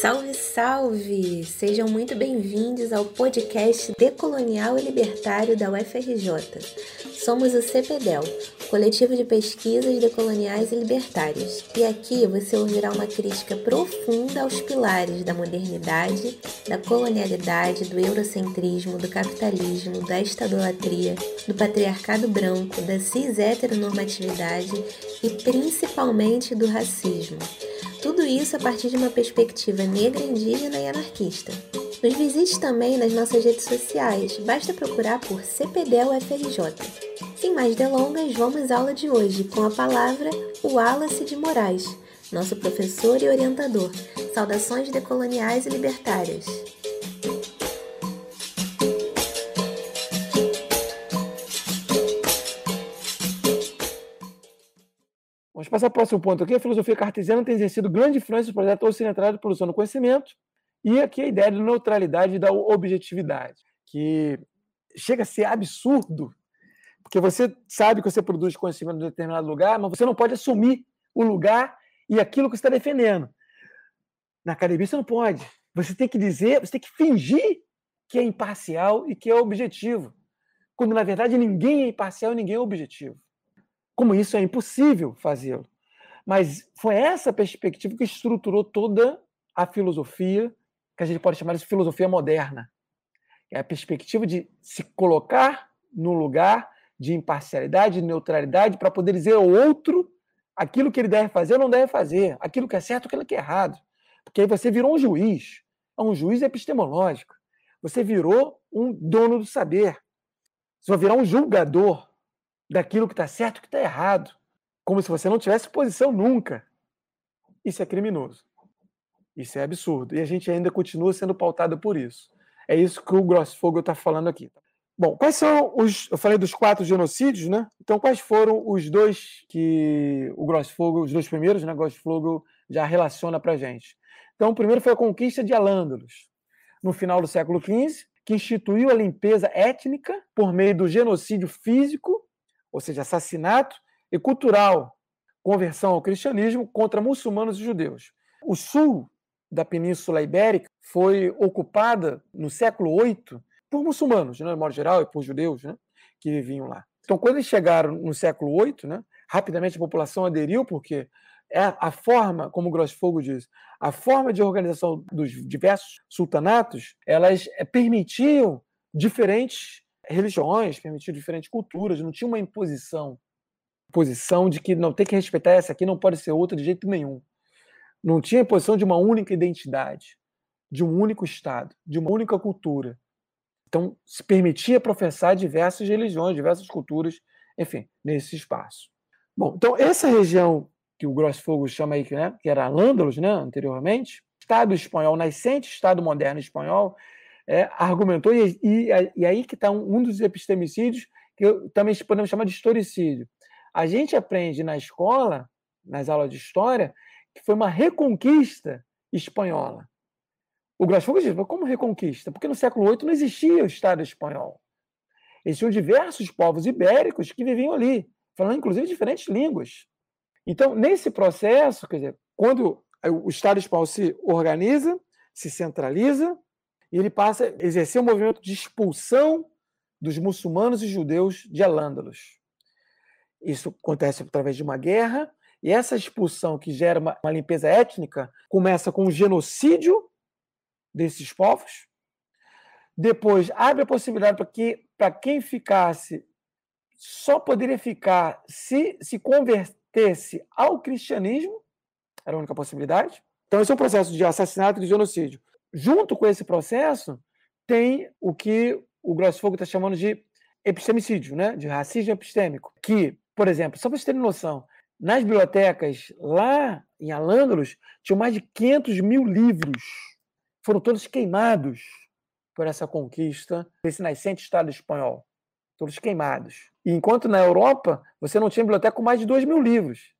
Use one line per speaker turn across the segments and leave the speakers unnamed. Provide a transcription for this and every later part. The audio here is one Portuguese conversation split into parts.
Salve, salve! Sejam muito bem-vindos ao podcast Decolonial e Libertário da UFRJ. Somos o CPDEL, Coletivo de Pesquisas Decoloniais e Libertárias, e aqui você ouvirá uma crítica profunda aos pilares da modernidade, da colonialidade, do eurocentrismo, do capitalismo, da estadolatria, do patriarcado branco, da cis-heteronormatividade e principalmente do racismo. Tudo isso a partir de uma perspectiva negra, indígena e anarquista. Nos visite também nas nossas redes sociais, basta procurar por CPDEL UFRJ. Sem mais delongas, vamos à aula de hoje com a palavra o Wallace de Moraes, nosso professor e orientador. Saudações decoloniais e libertárias.
Passar para o próximo ponto aqui. A filosofia cartesiana tem exercido grande influência no projeto ocidental de produção do conhecimento e aqui a ideia de neutralidade e da objetividade, que chega a ser absurdo, porque você sabe que você produz conhecimento em determinado lugar, mas você não pode assumir o lugar e aquilo que você está defendendo. Na academia você não pode. Você tem que dizer, você tem que fingir que é imparcial e que é objetivo, quando na verdade ninguém é imparcial ninguém é objetivo como isso é impossível fazê-lo. Mas foi essa perspectiva que estruturou toda a filosofia, que a gente pode chamar de filosofia moderna. É a perspectiva de se colocar no lugar de imparcialidade, de neutralidade, para poder dizer ao outro aquilo que ele deve fazer ou não deve fazer, aquilo que é certo ou aquilo que é errado. Porque aí você virou um juiz, um juiz epistemológico. Você virou um dono do saber. Você vai virar um julgador daquilo que está certo e que está errado, como se você não tivesse posição nunca. Isso é criminoso. Isso é absurdo. E a gente ainda continua sendo pautado por isso. É isso que o Grossfogel está falando aqui. Bom, quais são os. Eu falei dos quatro genocídios, né? Então, quais foram os dois que o Grossfogel, os dois primeiros, né? Grossfogel já relaciona para gente. Então, o primeiro foi a conquista de Alândalos, no final do século XV, que instituiu a limpeza étnica por meio do genocídio físico ou seja, assassinato, e cultural, conversão ao cristianismo contra muçulmanos e judeus. O sul da Península Ibérica foi ocupada no século VIII por muçulmanos, né, de modo geral, e por judeus né, que viviam lá. Então, quando eles chegaram no século VIII, né, rapidamente a população aderiu, porque é a forma, como Grossfogo diz, a forma de organização dos diversos sultanatos, elas eh, permitiam diferentes religiões, permitiam diferentes culturas, não tinha uma imposição, posição de que não tem que respeitar essa aqui, não pode ser outra de jeito nenhum. Não tinha imposição de uma única identidade, de um único Estado, de uma única cultura. Então, se permitia professar diversas religiões, diversas culturas, enfim, nesse espaço. Bom, então, essa região que o Grossfogo chama aí, né, que era Lândalos, né, anteriormente, Estado espanhol nascente, Estado moderno espanhol, é, argumentou, e, e, e, aí que está um, um, dos epistemicídios que eu, também podemos chamar de historicídio. A gente aprende na escola, nas aulas de história, que foi uma reconquista espanhola. O Glasgow diz, mas como reconquista? Porque no século VIII não existia o Estado espanhol. Existiam diversos povos ibéricos que viviam ali, falando inclusive diferentes línguas. Então, nesse processo, quer dizer, quando o Estado espanhol se organiza, se centraliza, e ele passa a exercer um movimento de expulsão dos muçulmanos e judeus de Al-Ândalos. Isso acontece através de uma guerra, e essa expulsão que gera uma, uma limpeza étnica começa com o genocídio desses povos. Depois abre a possibilidade para que para quem ficasse só poderia ficar se se convertesse ao cristianismo, era a única possibilidade. Então esse é um processo de assassinato e de genocídio junto com esse processo, tem o que o Grossfogo está chamando de epistemicídio, né? de racismo epistêmico, que, por exemplo, só para vocês terem noção, nas bibliotecas lá em Alândalos, tinham mais de 500 mil livros. Foram todos queimados por essa conquista desse nascente Estado espanhol. Todos queimados. E enquanto na Europa, você não tinha biblioteca com mais de 2 mil livros.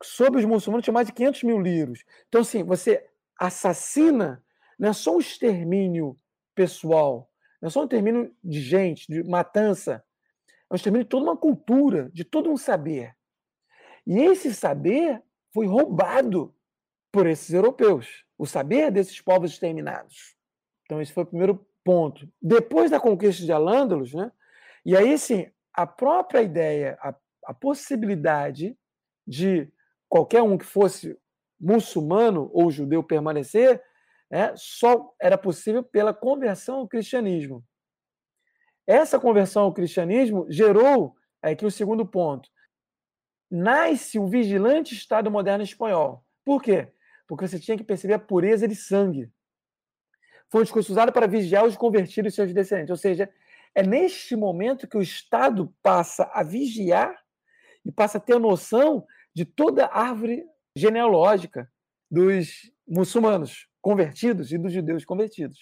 Sobre os muçulmanos, tinha mais de 500 mil livros. Então, assim, você assassina não é só um extermínio pessoal, não é só um extermínio de gente, de matança, é um extermínio de toda uma cultura, de todo um saber. E esse saber foi roubado por esses europeus, o saber desses povos exterminados. Então, esse foi o primeiro ponto. Depois da conquista de Alândalos, né? E aí, sim, a própria ideia, a, a possibilidade de qualquer um que fosse muçulmano ou judeu permanecer, né, só era possível pela conversão ao cristianismo. Essa conversão ao cristianismo gerou, aqui o segundo ponto, nasce o vigilante Estado moderno espanhol. Por quê? Porque você tinha que perceber a pureza de sangue. Foi um discurso usado para vigiar os convertidos e seus descendentes. Ou seja, é neste momento que o Estado passa a vigiar e passa a ter a noção de toda árvore genealógica dos muçulmanos convertidos e dos judeus convertidos.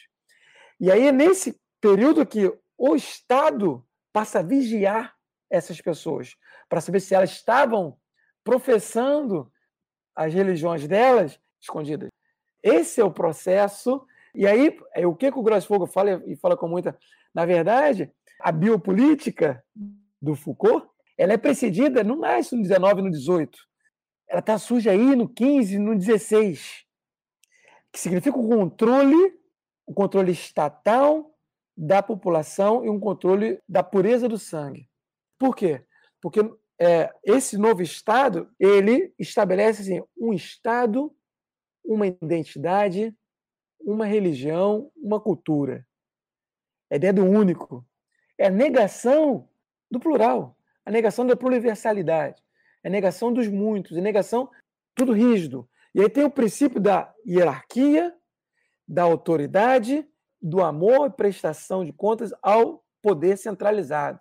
E aí é nesse período que o Estado passa a vigiar essas pessoas para saber se elas estavam professando as religiões delas escondidas. Esse é o processo. E aí, é o que, que o Grossfogo fala e fala com muita. Na verdade, a biopolítica do Foucault ela é precedida, não nasce no 19 no 18. Ela está suja aí no 15, no 16. Que significa o controle, o controle estatal da população e um controle da pureza do sangue. Por quê? Porque é, esse novo Estado ele estabelece assim, um Estado, uma identidade, uma religião, uma cultura. É ideia do único. É a negação do plural, a negação da universalidade, a negação dos muitos, a negação tudo rígido. E aí tem o princípio da hierarquia, da autoridade, do amor e prestação de contas ao poder centralizado.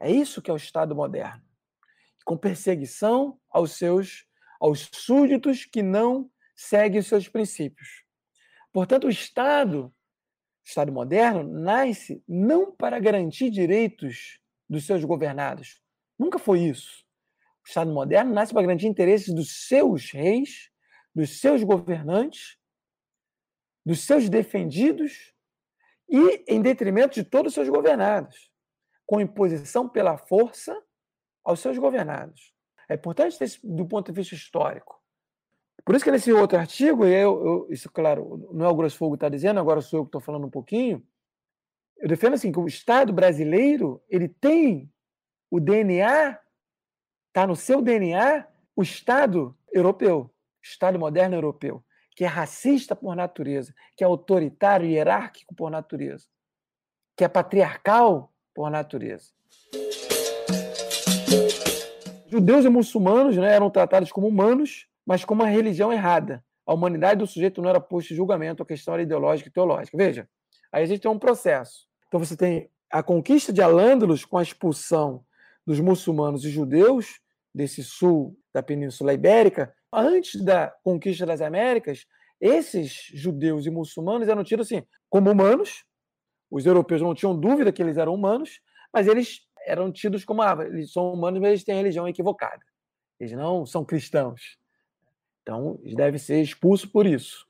É isso que é o Estado moderno. Com perseguição aos seus aos súditos que não seguem os seus princípios. Portanto, o Estado o Estado moderno nasce não para garantir direitos dos seus governados. Nunca foi isso. O Estado moderno nasce para garantir interesses dos seus reis, dos seus governantes, dos seus defendidos e em detrimento de todos os seus governados, com imposição pela força aos seus governados. É importante ter do ponto de vista histórico. Por isso que nesse outro artigo, e eu, eu, isso, claro, não é o Grosso Fogo que está dizendo, agora sou eu que estou falando um pouquinho, eu defendo assim que o Estado brasileiro ele tem o DNA, está no seu DNA, o Estado europeu, Estado moderno europeu, que é racista por natureza, que é autoritário e hierárquico por natureza, que é patriarcal por natureza. Judeus e muçulmanos né, eram tratados como humanos mas com uma religião errada. A humanidade do sujeito não era posta em julgamento, a questão era ideológica e teológica. Veja, aí a gente tem um processo. Então você tem a conquista de Alândalos com a expulsão dos muçulmanos e judeus desse sul da Península Ibérica. Antes da conquista das Américas, esses judeus e muçulmanos eram tidos assim como humanos. Os europeus não tinham dúvida que eles eram humanos, mas eles eram tidos como ah, eles são humanos, mas eles têm religião equivocada. Eles não são cristãos. Então, deve ser expulso por isso.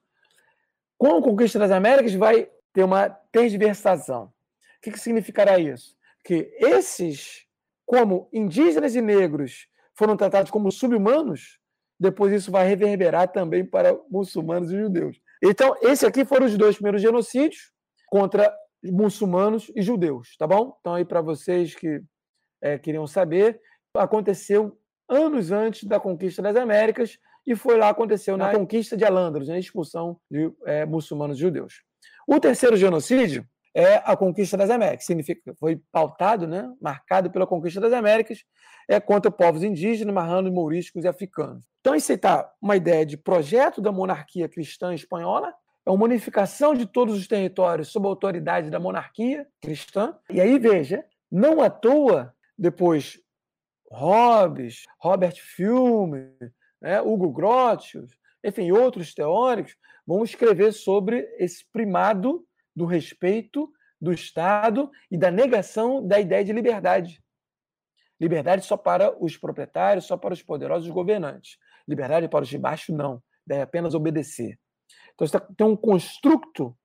Com a conquista das Américas, vai ter uma transversação. O que significará isso? Que esses, como indígenas e negros, foram tratados como subhumanos, depois isso vai reverberar também para muçulmanos e judeus. Então, esse aqui foram os dois primeiros genocídios contra muçulmanos e judeus, tá bom? Então, aí para vocês que é, queriam saber, aconteceu anos antes da conquista das Américas, e foi lá aconteceu na conquista de Alândros, na expulsão de é, muçulmanos e judeus. O terceiro genocídio é a conquista das Américas, significa foi pautado, né, marcado pela conquista das Américas, é contra povos indígenas, marranos, mouriscos e africanos. Então, isso está uma ideia de projeto da monarquia cristã espanhola, é uma unificação de todos os territórios sob a autoridade da monarquia cristã. E aí, veja, não à toa, depois Hobbes, Robert Filme, né, Hugo Grotius, enfim, outros teóricos, vão escrever sobre esse primado do respeito do Estado e da negação da ideia de liberdade. Liberdade só para os proprietários, só para os poderosos governantes. Liberdade para os de baixo, não. Deve apenas obedecer. Então, você tem um construto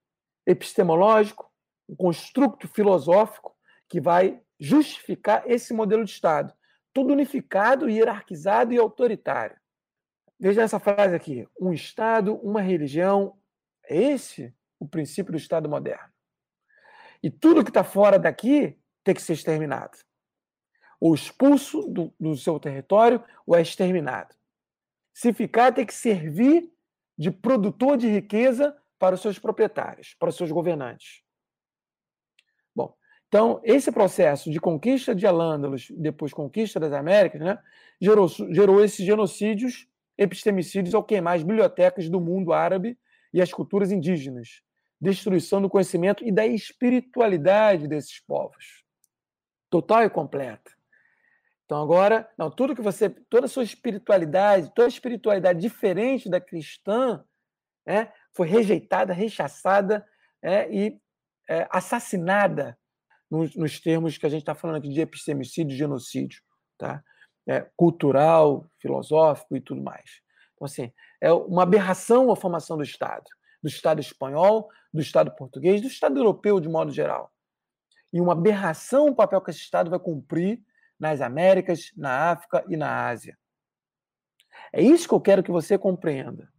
epistemológico, um construto filosófico que vai justificar esse modelo de Estado, todo unificado, hierarquizado e autoritário. Veja essa frase aqui: um Estado, uma religião. É esse o princípio do Estado moderno. E tudo que está fora daqui tem que ser exterminado. Ou expulso do, do seu território, ou é exterminado. Se ficar, tem que servir de produtor de riqueza para os seus proprietários, para os seus governantes. Bom, então, esse processo de conquista de Alândalos, depois conquista das Américas, né, gerou, gerou esses genocídios, epistemicídios ao queimar as bibliotecas do mundo árabe e as culturas indígenas, destruição do conhecimento e da espiritualidade desses povos. Total e completa. Então agora, não, tudo que você, toda a sua espiritualidade, toda a espiritualidade diferente da cristã, é, foi rejeitada, rechaçada é, e é, assassinada nos, nos, termos que a gente está falando aqui de epistemicídio, genocídio, tá? É, cultural, filosófico e tudo mais. Então assim, é uma aberração a formação do Estado do Estado espanhol, do Estado português, do Estado europeu de modo geral. E uma aberração o papel que esse Estado vai cumprir nas Américas, na África e na Ásia. É isso que eu quero que você compreenda.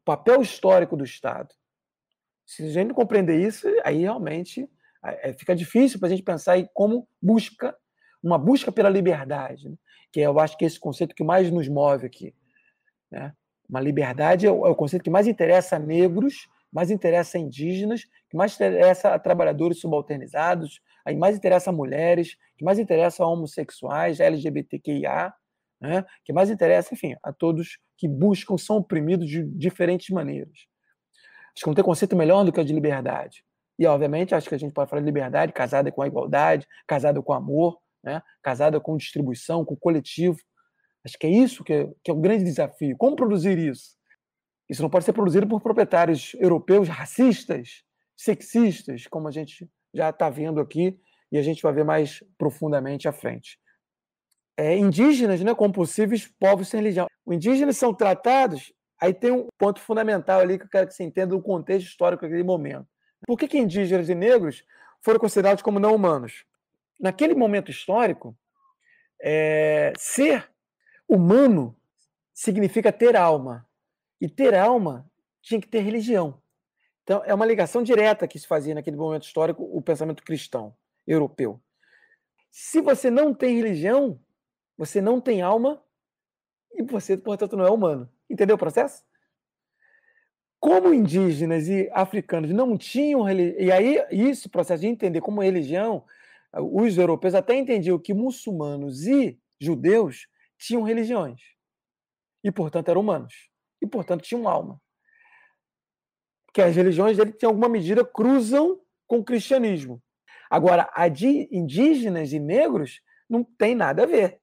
O papel histórico do Estado. Se a gente não compreender isso, aí realmente é, fica difícil para a gente pensar em como busca, uma busca pela liberdade, né? que eu acho que é esse conceito que mais nos move aqui. Né? Uma liberdade é o, é o conceito que mais interessa a negros, mais interessa a indígenas, que mais interessa a trabalhadores subalternizados, aí mais interessa a mulheres, que mais interessa a homossexuais, LGBTQIA, né? que mais interessa, enfim, a todos que buscam, são oprimidos de diferentes maneiras. Acho que não tem conceito melhor do que o de liberdade. E, obviamente, acho que a gente pode falar de liberdade casada com a igualdade, casada com amor, né? casada com distribuição, com coletivo. Acho que é isso que é, que é o grande desafio. Como produzir isso? Isso não pode ser produzido por proprietários europeus racistas, sexistas, como a gente já está vendo aqui e a gente vai ver mais profundamente à frente. É, indígenas, né, como possíveis povos sem religião. Os indígenas são tratados, aí tem um ponto fundamental ali que eu quero que você entenda o contexto histórico daquele momento. Por que, que indígenas e negros foram considerados como não humanos? Naquele momento histórico, é, ser Humano significa ter alma. E ter alma tinha que ter religião. Então, é uma ligação direta que se fazia naquele momento histórico o pensamento cristão europeu. Se você não tem religião, você não tem alma e você, portanto, não é humano. Entendeu o processo? Como indígenas e africanos não tinham religião, e aí isso, processo de entender como religião, os europeus até entendiam que muçulmanos e judeus tinham religiões. E, portanto, eram humanos. E, portanto, tinham alma. Que as religiões dele, em alguma medida, cruzam com o cristianismo. Agora, a de indígenas e negros não tem nada a ver.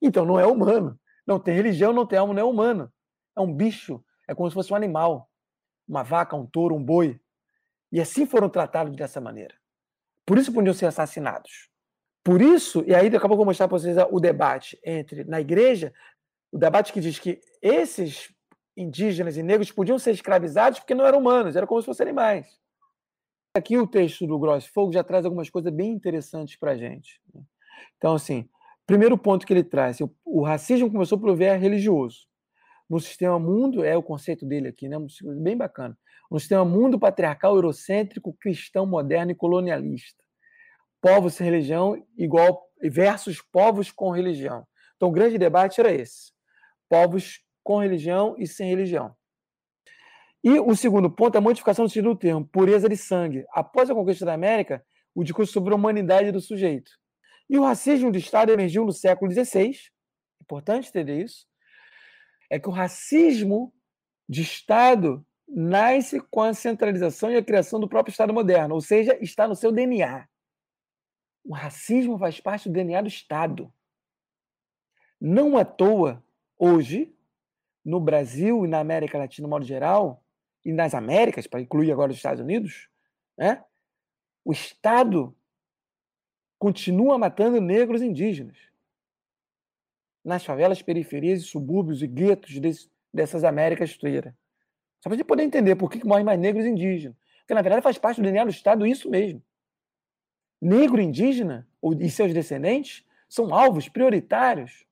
Então, não é humano. Não tem religião, não tem alma, não é humano. É um bicho. É como se fosse um animal. Uma vaca, um touro, um boi. E assim foram tratados dessa maneira. Por isso podiam ser assassinados. Por isso, e aí daqui a pouco eu vou mostrar para vocês o debate entre na igreja, o debate que diz que esses indígenas e negros podiam ser escravizados porque não eram humanos, eram como se fossem animais. Aqui o texto do Gross Fogo já traz algumas coisas bem interessantes para a gente. Né? Então, assim, primeiro ponto que ele traz, o racismo começou por viés religioso. No sistema mundo, é o conceito dele aqui, né? bem bacana. Um sistema mundo patriarcal, eurocêntrico, cristão, moderno e colonialista povos sem religião igual versus povos com religião. Então, o grande debate era esse: povos com religião e sem religião. E o segundo ponto é a modificação do sentido do termo, pureza de sangue. Após a conquista da América, o discurso sobre a humanidade do sujeito. E o racismo de Estado emergiu no século XVI. Importante entender isso. É que o racismo de Estado nasce com a centralização e a criação do próprio Estado moderno, ou seja, está no seu DNA. O racismo faz parte do DNA do Estado. Não à toa, hoje, no Brasil e na América Latina, de modo geral, e nas Américas, para incluir agora os Estados Unidos, né? o Estado continua matando negros e indígenas nas favelas, periferias, subúrbios e guetos desse, dessas Américas esteiras. Só para a gente poder entender por que morrem mais negros e indígenas. Porque, na verdade, faz parte do DNA do Estado isso mesmo negro indígena e seus descendentes são alvos prioritários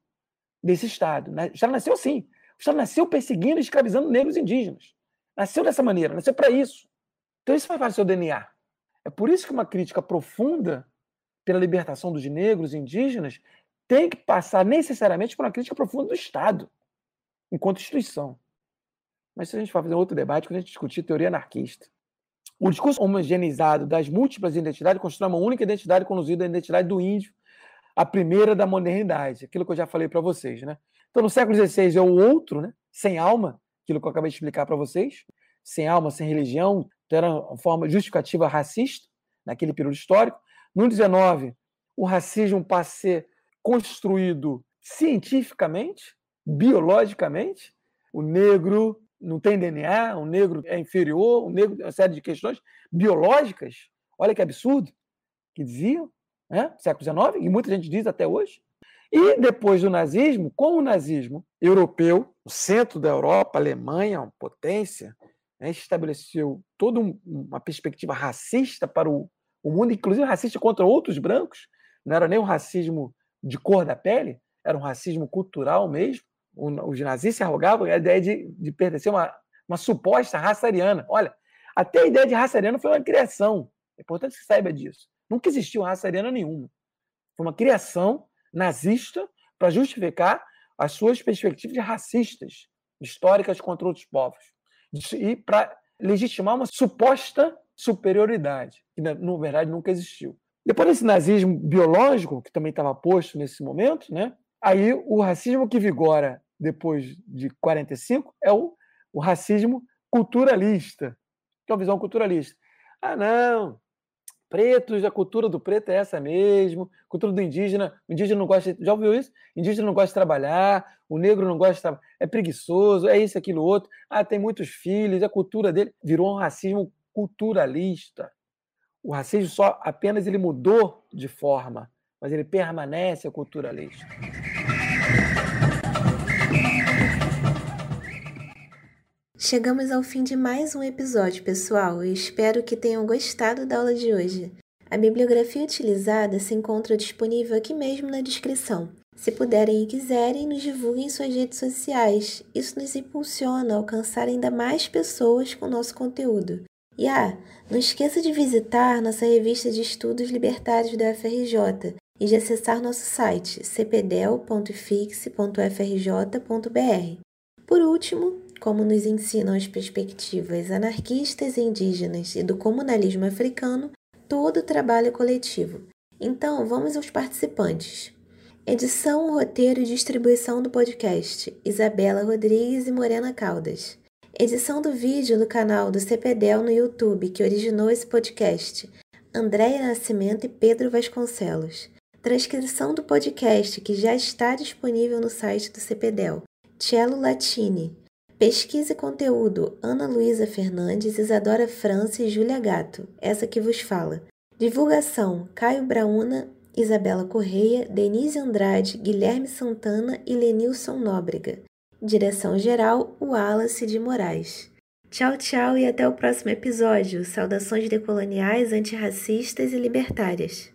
desse Estado. Já nasceu assim. O Estado nasceu perseguindo e escravizando negros indígenas. Nasceu dessa maneira, nasceu para isso. Então isso faz parte do seu DNA. É por isso que uma crítica profunda pela libertação dos negros e indígenas tem que passar necessariamente por uma crítica profunda do Estado, enquanto instituição. Mas isso a gente vai fazer outro debate quando a gente discutir teoria anarquista. O discurso homogeneizado das múltiplas identidades constrói uma única identidade conduzida à identidade do índio, a primeira da modernidade, aquilo que eu já falei para vocês. Né? Então, no século XVI é o outro, né? sem alma, aquilo que eu acabei de explicar para vocês, sem alma, sem religião, então era uma forma justificativa racista naquele período histórico. No XIX, o racismo passa a ser construído cientificamente, biologicamente. O negro não tem DNA, o negro é inferior, o negro uma série de questões biológicas. Olha que absurdo que diziam, né? século XIX, e muita gente diz até hoje. E depois do nazismo, com o nazismo europeu, o centro da Europa, Alemanha, uma potência, né, estabeleceu toda um, uma perspectiva racista para o, o mundo, inclusive racista contra outros brancos. Não era nem um racismo de cor da pele, era um racismo cultural mesmo. Os nazis se arrogavam a ideia de, de pertencer a uma, uma suposta raça ariana. Olha, até a ideia de raça ariana foi uma criação. É importante que você saiba disso. Nunca existiu raça ariana nenhuma. Foi uma criação nazista para justificar as suas perspectivas racistas históricas contra outros povos e para legitimar uma suposta superioridade que na verdade nunca existiu. Depois desse nazismo biológico que também estava posto nesse momento, né? Aí o racismo que vigora depois de 45 é o, o racismo culturalista, que é uma visão culturalista. Ah, não, pretos, a cultura do preto é essa mesmo, cultura do indígena, o indígena não gosta, já ouviu isso? O indígena não gosta de trabalhar, o negro não gosta de trabalhar, é preguiçoso, é isso, aquilo, outro, ah, tem muitos filhos, a cultura dele virou um racismo culturalista. O racismo só apenas ele mudou de forma, mas ele permanece culturalista.
Chegamos ao fim de mais um episódio, pessoal, e espero que tenham gostado da aula de hoje. A bibliografia utilizada se encontra disponível aqui mesmo na descrição. Se puderem e quiserem, nos divulguem em suas redes sociais. Isso nos impulsiona a alcançar ainda mais pessoas com nosso conteúdo. E ah, não esqueça de visitar nossa revista de estudos libertários da FRJ e de acessar nosso site cpdel.fix.frj.br. Por último, como nos ensinam as perspectivas anarquistas e indígenas e do comunalismo africano, todo trabalho coletivo. Então, vamos aos participantes. Edição, roteiro e distribuição do podcast: Isabela Rodrigues e Morena Caldas. Edição do vídeo do canal do CPDEL no YouTube, que originou esse podcast: Andréia Nascimento e Pedro Vasconcelos. Transcrição do podcast, que já está disponível no site do CPDEL: Cello Latini. Pesquisa e conteúdo: Ana Luísa Fernandes, Isadora França e Júlia Gato, essa que vos fala. Divulgação: Caio Brauna, Isabela Correia, Denise Andrade, Guilherme Santana e Lenilson Nóbrega. Direção-geral: Wallace de Moraes. Tchau, tchau e até o próximo episódio. Saudações decoloniais, antirracistas e libertárias.